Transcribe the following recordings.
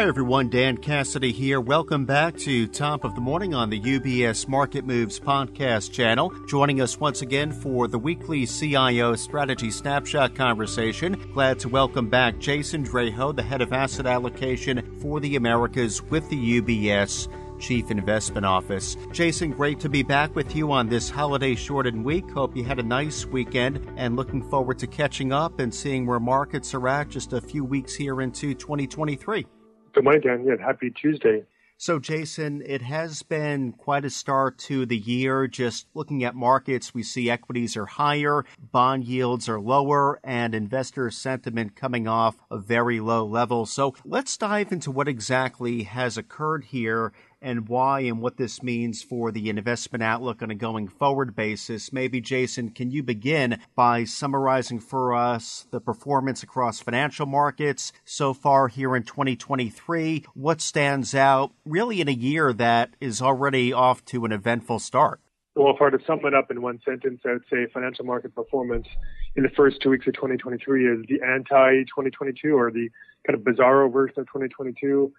Hi, everyone. Dan Cassidy here. Welcome back to Top of the Morning on the UBS Market Moves podcast channel. Joining us once again for the weekly CIO Strategy Snapshot conversation. Glad to welcome back Jason Draho, the head of asset allocation for the Americas with the UBS. Chief Investment Office. Jason, great to be back with you on this holiday shortened week. Hope you had a nice weekend and looking forward to catching up and seeing where markets are at just a few weeks here into 2023. Good morning, Dan. Yeah, happy Tuesday. So, Jason, it has been quite a start to the year. Just looking at markets, we see equities are higher, bond yields are lower, and investor sentiment coming off a very low level. So, let's dive into what exactly has occurred here and why and what this means for the investment outlook on a going forward basis. Maybe, Jason, can you begin by summarizing for us the performance across financial markets so far here in 2023? What stands out really in a year that is already off to an eventful start? Well, if I were to sum it up in one sentence, I would say financial market performance in the first two weeks of 2023 is the anti 2022 or the kind of bizarro version of 2022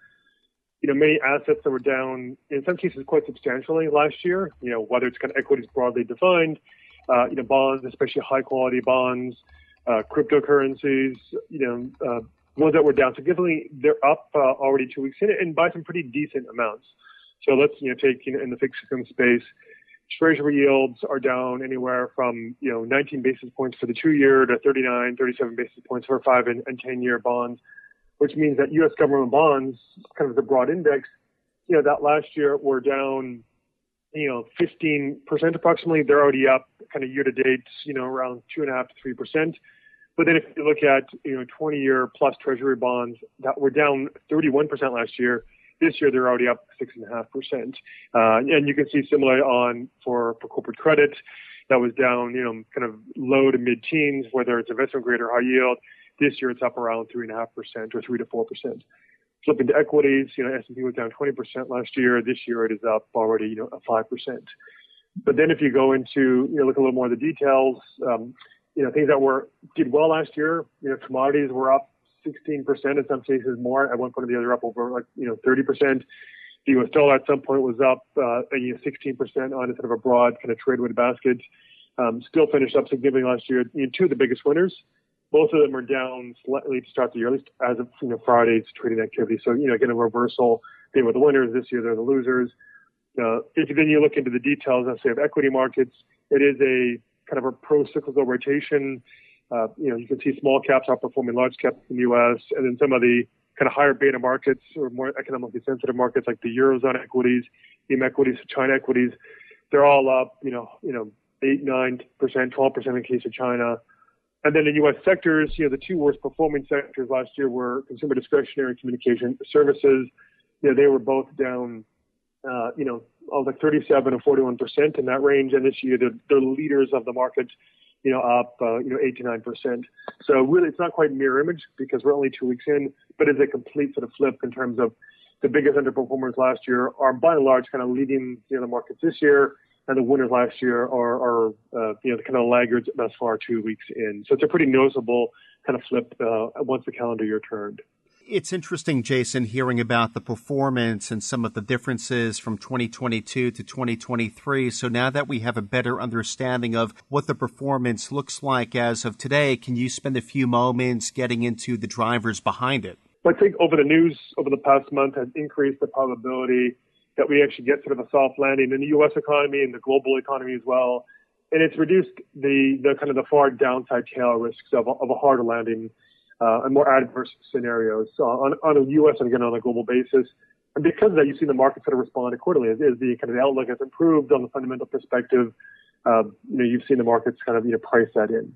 you know, many assets that were down, in some cases, quite substantially last year. You know, whether it's kind of equities broadly defined, uh, you know, bonds, especially high quality bonds, uh, cryptocurrencies, you know, uh, ones that were down significantly, they're up uh, already two weeks in, and by some pretty decent amounts. So let's you know take you know in the fixed income space, treasury yields are down anywhere from you know 19 basis points for the two year to 39, 37 basis points for five and, and 10 year bonds which means that U.S. government bonds, kind of the broad index, you know, that last year were down, you know, 15% approximately. They're already up kind of year to date, you know, around two and a half to three percent. But then if you look at, you know, 20 year plus treasury bonds that were down 31% last year, this year they're already up six and a half percent. Uh, and you can see similarly on for, for corporate credit that was down, you know, kind of low to mid teens, whether it's investment grade or high yield. This year it's up around three and a half percent or three to four percent. Flipping to equities, you know, S&P was down 20% last year. This year it is up already, you know, five percent. But then if you go into, you know, look a little more of the details, um, you know, things that were did well last year, you know, commodities were up 16% in some cases more. At one point or the other, up over like, you know, 30%. The US dollar at some point was up, uh, you know, 16% on a sort of a broad kind of trade weighted basket. Um, still finished up significantly last year. You know, two of the biggest winners, both of them are down slightly to start the year, at least as of you know Friday's trading activity. So you know, again, a reversal. They were the winners this year; they're the losers. Uh, if you then you look into the details, let's say of equity markets, it is a kind of a pro-cyclical rotation. Uh, you know, you can see small caps outperforming large caps in the U.S., and then some of the kind of higher beta markets or more economically sensitive markets like the eurozone equities, EM equities, China equities, they're all up. You know, you know, eight, nine percent, twelve percent in case of China. And then in U.S. sectors, you know, the two worst performing sectors last year were consumer discretionary communication services. You know, they were both down, uh, you know, like 37 or 41 percent in that range. And this year, the, the leaders of the market, you know, up, uh, you know, 8 to 9 percent. So really, it's not quite mirror image because we're only two weeks in, but it's a complete sort of flip in terms of the biggest underperformers last year are by and large kind of leading you know, the markets this year and the winners last year are, are uh, you know, the kind of laggards thus far two weeks in. So it's a pretty noticeable kind of flip uh, once the calendar year turned. It's interesting, Jason, hearing about the performance and some of the differences from 2022 to 2023. So now that we have a better understanding of what the performance looks like as of today, can you spend a few moments getting into the drivers behind it? I think over the news over the past month has increased the probability that we actually get sort of a soft landing in the U.S. economy and the global economy as well. And it's reduced the, the kind of the far downside tail risks of, of a harder landing uh, and more adverse scenarios uh, on, on a U.S. and again on a global basis. And because of that, you've seen the market sort of respond accordingly as, as the kind of the outlook has improved on the fundamental perspective. Um, you know, you've seen the markets kind of you know price that in.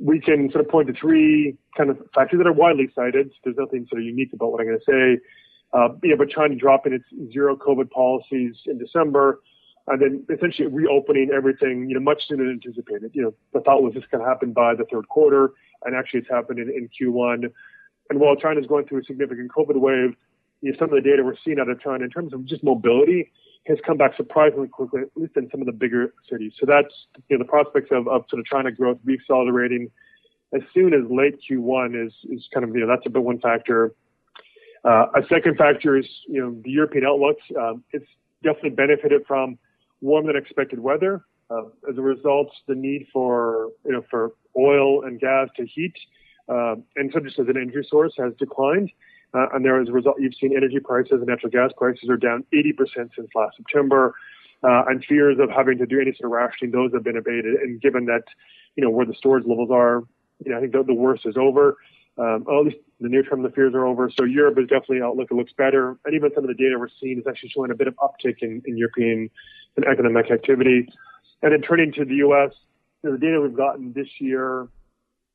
We can sort of point to three kind of factors that are widely cited. There's nothing sort of unique about what I'm going to say. Uh, you know, but China dropping its zero COVID policies in December, and then essentially reopening everything, you know, much sooner than anticipated. You know, the thought was this going to happen by the third quarter, and actually it's happened in, in Q1. And while China's going through a significant COVID wave, you know, some of the data we're seeing out of China in terms of just mobility has come back surprisingly quickly, at least in some of the bigger cities. So that's, you know, the prospects of, of sort of China growth reaccelerating as soon as late Q1 is, is kind of, you know, that's a bit one factor. Uh, a second factor is, you know, the European outlook. Um, it's definitely benefited from warmer than expected weather. Uh, as a result, the need for, you know, for oil and gas to heat, uh, and so just as an energy source has declined. Uh, and there as a result, you've seen energy prices and natural gas prices are down 80% since last September. Uh, and fears of having to do any sort of rationing, those have been abated. And given that, you know, where the storage levels are, you know, I think the, the worst is over. Um, at least the near term, the fears are over. So Europe is definitely outlook. It looks better. And even some of the data we're seeing is actually showing a bit of uptick in, in European and economic activity. And then turning to the U.S., you know, the data we've gotten this year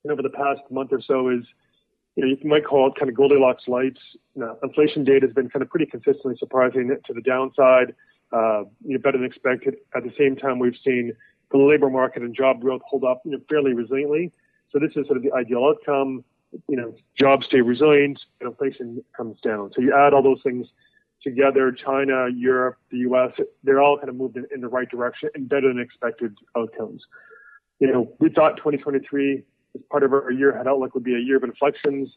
and over the past month or so is, you know, you might call it kind of Goldilocks lights. You know, inflation data has been kind of pretty consistently surprising to the downside, uh, you know, better than expected. At the same time, we've seen the labor market and job growth hold up, you know, fairly resiliently. So this is sort of the ideal outcome. You know, jobs stay resilient, inflation comes down. So you add all those things together, China, Europe, the U.S., they're all kind of moved in, in the right direction and better than expected outcomes. You know, we thought 2023 as part of our year ahead outlook would be a year of inflections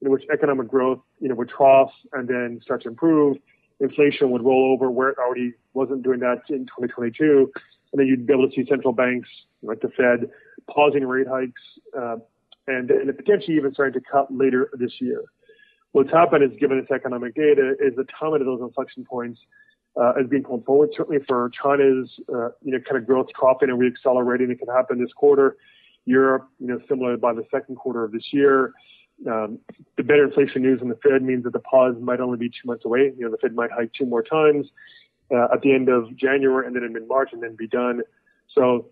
in which economic growth, you know, would trough and then start to improve. Inflation would roll over where it already wasn't doing that in 2022. And then you'd be able to see central banks like the Fed pausing rate hikes uh, and, and potentially even starting to cut later this year. What's happened is, given this economic data, is the timing of those inflection points uh, is being pulled forward. Certainly for China's, uh, you know, kind of growth troughing and reaccelerating, it can happen this quarter. Europe, you know, similar by the second quarter of this year. Um, the better inflation news in the Fed means that the pause might only be two months away. You know, the Fed might hike two more times uh, at the end of January and then in mid-March and then be done. So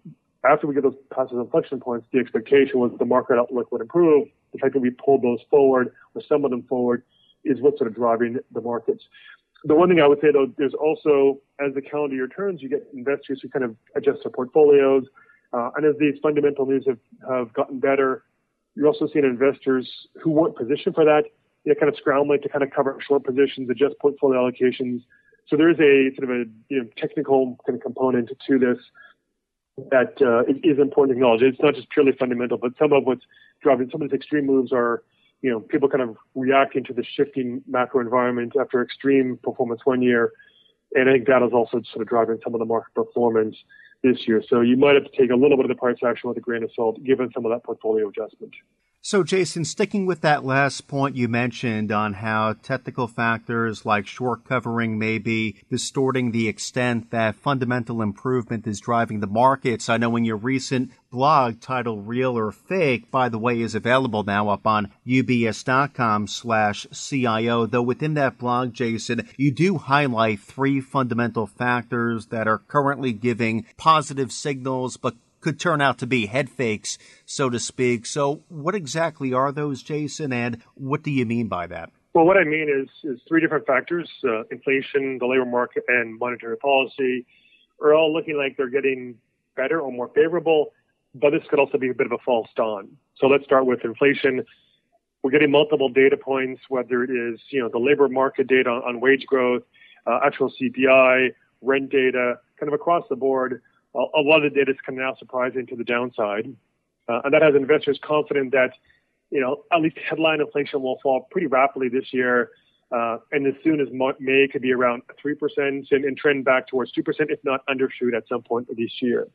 after we get those passive inflection points, the expectation was the market outlook would improve. The fact that we pulled those forward or some of them forward is what's sort of driving the markets. The one thing I would say though, there's also, as the calendar year turns, you get investors who kind of adjust their portfolios, uh, and as these fundamental news have, have gotten better, you're also seeing investors who weren't positioned for that, you know, kind of scrambling to kind of cover short positions, adjust portfolio allocations. So there is a sort of a you know, technical kind of component to this that uh, is important to acknowledge. It's not just purely fundamental, but some of what's driving some of these extreme moves are, you know, people kind of reacting to the shifting macro environment after extreme performance one year. And I think that is also sort of driving some of the market performance this year. So you might have to take a little bit of the price action with a grain of salt, given some of that portfolio adjustment. So, Jason, sticking with that last point you mentioned on how technical factors like short covering may be distorting the extent that fundamental improvement is driving the markets. I know in your recent blog titled Real or Fake, by the way, is available now up on ubs.com slash CIO. Though within that blog, Jason, you do highlight three fundamental factors that are currently giving positive signals, but could turn out to be head fakes, so to speak. So, what exactly are those, Jason, and what do you mean by that? Well, what I mean is, is three different factors uh, inflation, the labor market, and monetary policy are all looking like they're getting better or more favorable, but this could also be a bit of a false dawn. So, let's start with inflation. We're getting multiple data points, whether it is you know the labor market data on, wage growth, uh, actual CPI, rent data, kind of across the board a lot of the data is of now surprising to the downside. Uh, and that has investors confident that, you know, at least headline inflation will fall pretty rapidly this year. Uh, and as soon as May could be around 3% and, and, trend back towards 2%, if not undershoot at some point this year.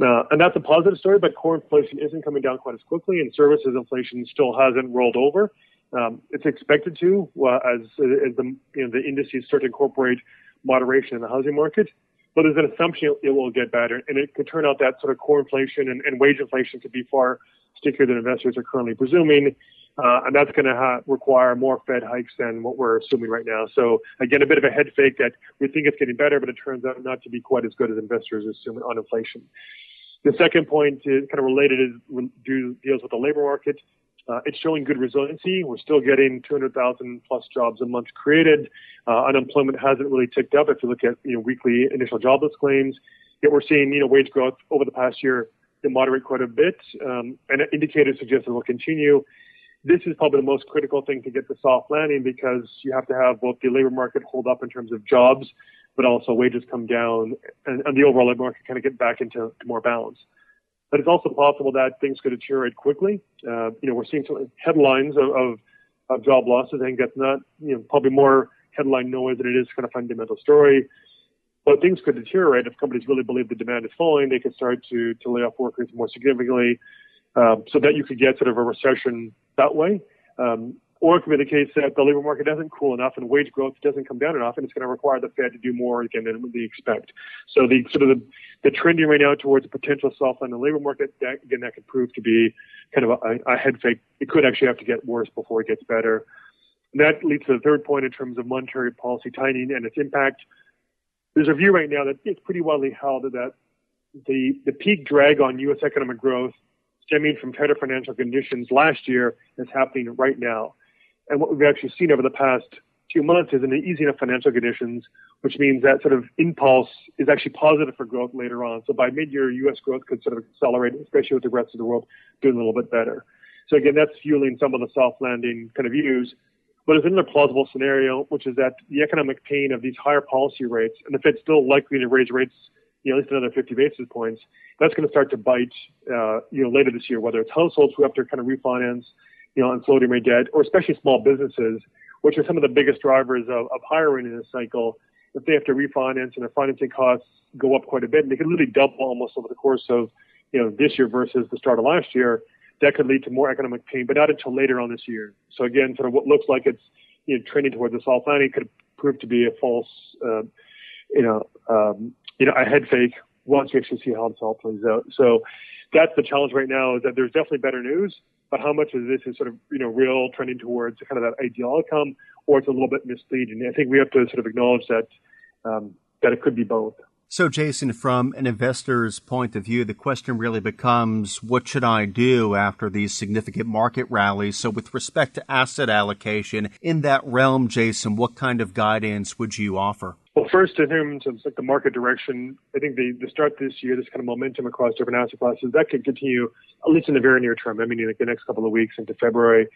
Uh, and that's a positive story, but core inflation isn't coming down quite as quickly, and services inflation still hasn't rolled over. Um, it's expected to uh, as, as the, you know, the indices start to incorporate moderation in the housing market. But there's an assumption it will get better, and it could turn out that sort of core inflation and, and wage inflation could be far stickier than investors are currently presuming. Uh, and that's going to ha- require more Fed hikes than what we're assuming right now. So again, a bit of a head fake that we think it's getting better, but it turns out not to be quite as good as investors assume on inflation. The second point is kind of related is deals with the labor market. Uh, it's showing good resiliency. We're still getting 200,000 plus jobs a month created. Uh, unemployment hasn't really ticked up if you look at you know, weekly initial jobless claims. Yet we're seeing you know wage growth over the past year moderate quite a bit, um, and indicators suggest it will continue. This is probably the most critical thing to get the soft landing because you have to have both the labor market hold up in terms of jobs, but also wages come down, and, and the overall labor market kind of get back into more balance but it's also possible that things could deteriorate quickly. Uh, you know, we're seeing some headlines of, of, of job losses. I think that's not, you know, probably more headline noise than it is kind of fundamental story. But things could deteriorate if companies really believe the demand is falling. They could start to to lay off workers more significantly, um, so that you could get sort of a recession that way. Um, or it could be the case that the labor market doesn't cool enough and wage growth doesn't come down enough, and it's going to require the Fed to do more again than they expect. So the sort of the, the trending right now towards a potential soft the labor market, that, again, that could prove to be kind of a, a head fake. It could actually have to get worse before it gets better. And that leads to the third point in terms of monetary policy tightening and its impact. There's a view right now that it's pretty widely held that the, the peak drag on U.S. economic growth stemming from tighter financial conditions last year is happening right now. And what we've actually seen over the past few months is an easing of financial conditions, which means that sort of impulse is actually positive for growth later on. So by mid-year, U.S. growth could sort of accelerate, especially with the rest of the world doing a little bit better. So again, that's fueling some of the soft landing kind of views. But there's another plausible scenario, which is that the economic pain of these higher policy rates, and the Fed's still likely to raise rates, you know, at least another 50 basis points, that's going to start to bite, uh, you know, later this year, whether it's households who have to kind of refinance, you know, on floating rate debt, or especially small businesses, which are some of the biggest drivers of, of hiring in this cycle. If they have to refinance and their financing costs go up quite a bit, and they could literally double almost over the course of, you know, this year versus the start of last year, that could lead to more economic pain, but not until later on this year. So again, sort of what looks like it's you know trending towards a soft landing could prove to be a false, uh, you know, um, you know, a head fake once you actually see how this all plays out. So that's the challenge right now is that there's definitely better news, but how much of this is sort of you know real trending towards kind of that ideal outcome, or it's a little bit misleading. I think we have to sort of acknowledge that um, that it could be both. So, Jason, from an investor's point of view, the question really becomes what should I do after these significant market rallies? So, with respect to asset allocation, in that realm, Jason, what kind of guidance would you offer? Well, first, in terms of like the market direction, I think the, the start this year, this kind of momentum across different asset classes, that could continue at least in the very near term. I mean, like the next couple of weeks into February,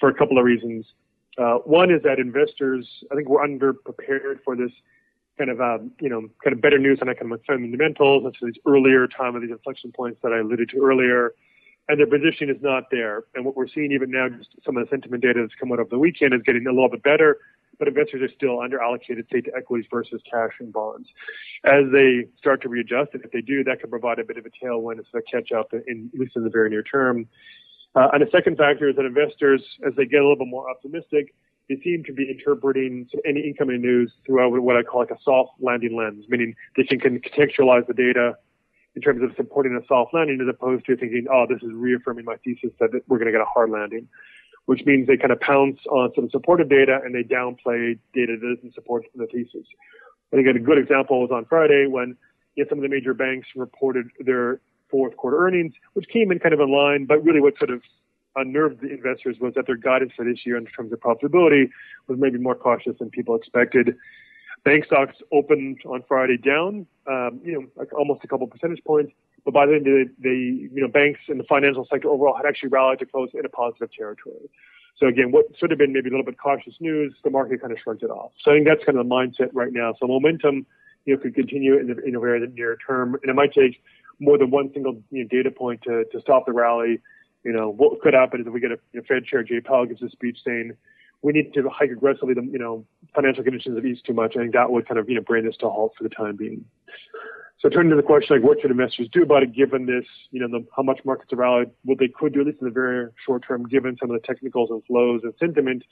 for a couple of reasons. Uh, one is that investors, I think, we're underprepared for this kind of, um, you know, kind of better news on economic fundamentals, such as earlier time of these inflection points that I alluded to earlier. And their positioning is not there. And what we're seeing even now, just some of the sentiment data that's come out over the weekend is getting a little bit better, but investors are still under allocated, say, to equities versus cash and bonds. As they start to readjust, and if they do, that could provide a bit of a tailwind as they catch up, in, at least in the very near term. Uh, and the second factor is that investors, as they get a little bit more optimistic, they seem to be interpreting any incoming news through what I call like a soft landing lens, meaning they can contextualize the data in terms of supporting a soft landing as opposed to thinking, oh, this is reaffirming my thesis that we're going to get a hard landing, which means they kind of pounce on some supportive data and they downplay data that doesn't support the thesis. I think a good example was on Friday when you know, some of the major banks reported their fourth quarter earnings, which came in kind of in line, but really what sort of unnerved the investors was that their guidance for this year in terms of profitability was maybe more cautious than people expected. Bank stocks opened on Friday down, um, you know, like almost a couple percentage points. But by then, the, the you know banks in the financial sector overall had actually rallied to close in a positive territory. So again, what should have been maybe a little bit cautious news, the market kind of shrugged it off. So I think that's kind of the mindset right now. So momentum, you know, could continue in the, in a very near term, and it might take more than one single you know, data point to, to stop the rally you know, what could happen is if we get a you know, Fed Chair Jay Powell gives a speech saying we need to hike aggressively, the you know financial conditions have eased too much. I think that would kind of you know bring this to a halt for the time being. So turning to the question like what should investors do about it, given this you know the, how much markets are rallied, what they could do at least in the very short term, given some of the technicals and flows and sentiment.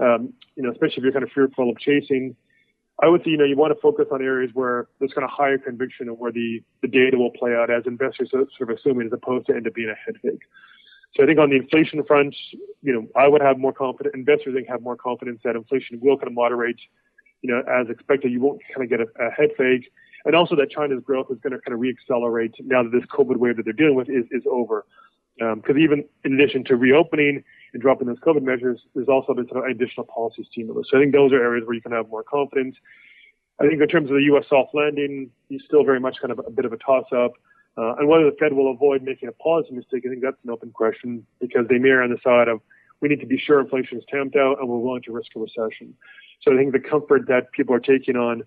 Um, you know, especially if you're kind of fearful of chasing. I would say, you know, you want to focus on areas where there's kind of higher conviction and where the, the data will play out as investors sort of assuming as opposed to end up being a head fake. So I think on the inflation front, you know, I would have more confidence, investors think have more confidence that inflation will kind of moderate, you know, as expected. You won't kind of get a, a head fake. And also that China's growth is going to kind of reaccelerate now that this COVID wave that they're dealing with is, is over. Because um, even in addition to reopening and dropping those COVID measures, there's also been some additional policy stimulus. So I think those are areas where you can have more confidence. I think in terms of the U.S. soft landing, he's still very much kind of a bit of a toss up. Uh, and whether the Fed will avoid making a policy mistake, I think that's an open question because they may err on the side of we need to be sure inflation is tamped out and we're willing to risk a recession. So I think the comfort that people are taking on,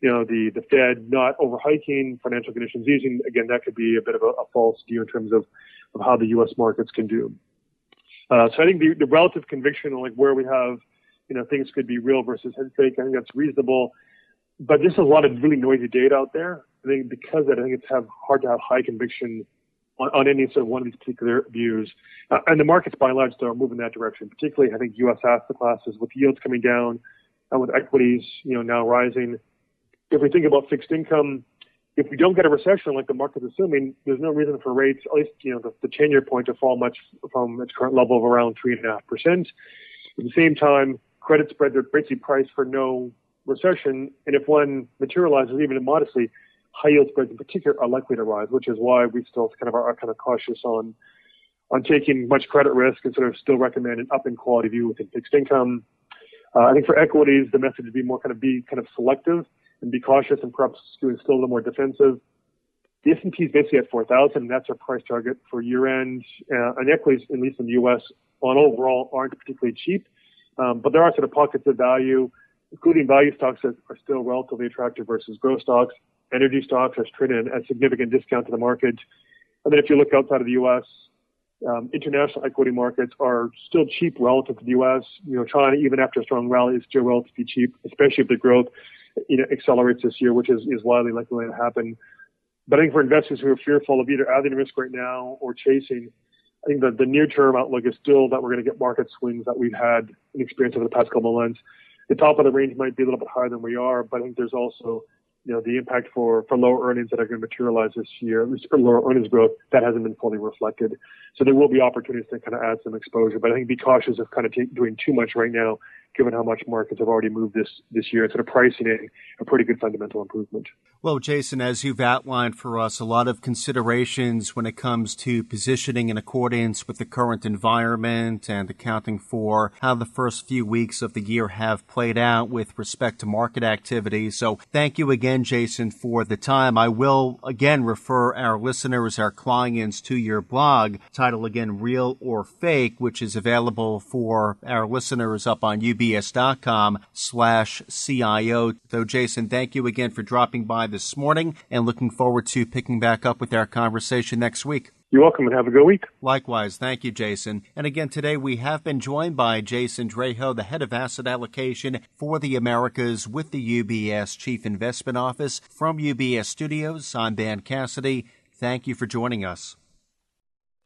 you know, the, the Fed not overhiking, financial conditions easing, again, that could be a bit of a, a false view in terms of, of how the U.S. markets can do. Uh, so I think the, the relative conviction on like where we have, you know, things could be real versus fake, I think that's reasonable. But there's a lot of really noisy data out there. I think because of that, I think it's have, hard to have high conviction on, on any sort of one of these particular views. Uh, and the markets, by and large, are moving that direction. Particularly, I think U.S. asset classes with yields coming down, and with equities, you know, now rising. If we think about fixed income, if we don't get a recession like the market's assuming, there's no reason for rates, at least you know the, the 10-year point, to fall much from its current level of around three and a half percent. At the same time, credit spreads are basically priced for no recession, and if one materializes even modestly, high yield spreads in particular are likely to rise, which is why we still kind of are, are kind of cautious on on taking much credit risk and sort of still recommend an up in quality view within fixed income. Uh, I think for equities, the message would be more kind of be kind of selective and be cautious and perhaps doing still a little more defensive. The S&P is basically at 4,000, and that's our price target for year end. Uh, and equities, at least in the U.S., on overall aren't particularly cheap, um, but there are sort of pockets of value, including value stocks that are still relatively attractive versus growth stocks energy stocks are traded at a significant discount to the market. And then if you look outside of the U.S., um, international equity markets are still cheap relative to the U.S. You know, China, even after a strong rally, is still relatively cheap, especially if the growth you know, accelerates this year, which is, is widely likely to happen. But I think for investors who are fearful of either adding risk right now or chasing, I think that the near term outlook is still that we're going to get market swings that we've had an experience over the past couple of months. The top of the range might be a little bit higher than we are, but I think there's also you know, the impact for, for lower earnings that are going to materialize this year, at least for lower earnings growth, that hasn't been fully reflected. So there will be opportunities to kind of add some exposure, but I think be cautious of kind of t- doing too much right now, given how much markets have already moved this, this year, instead of pricing in a pretty good fundamental improvement. Well, Jason, as you've outlined for us, a lot of considerations when it comes to positioning in accordance with the current environment and accounting for how the first few weeks of the year have played out with respect to market activity. So thank you again, Jason, for the time. I will again refer our listeners, our clients to your blog, title again, Real or Fake, which is available for our listeners up on ubs.com slash CIO. So Jason, thank you again for dropping by this morning and looking forward to picking back up with our conversation next week. You're welcome and have a good week. Likewise. Thank you, Jason. And again, today we have been joined by Jason Draho, the head of asset allocation for the Americas with the UBS Chief Investment Office. From UBS Studios, I'm Dan Cassidy. Thank you for joining us.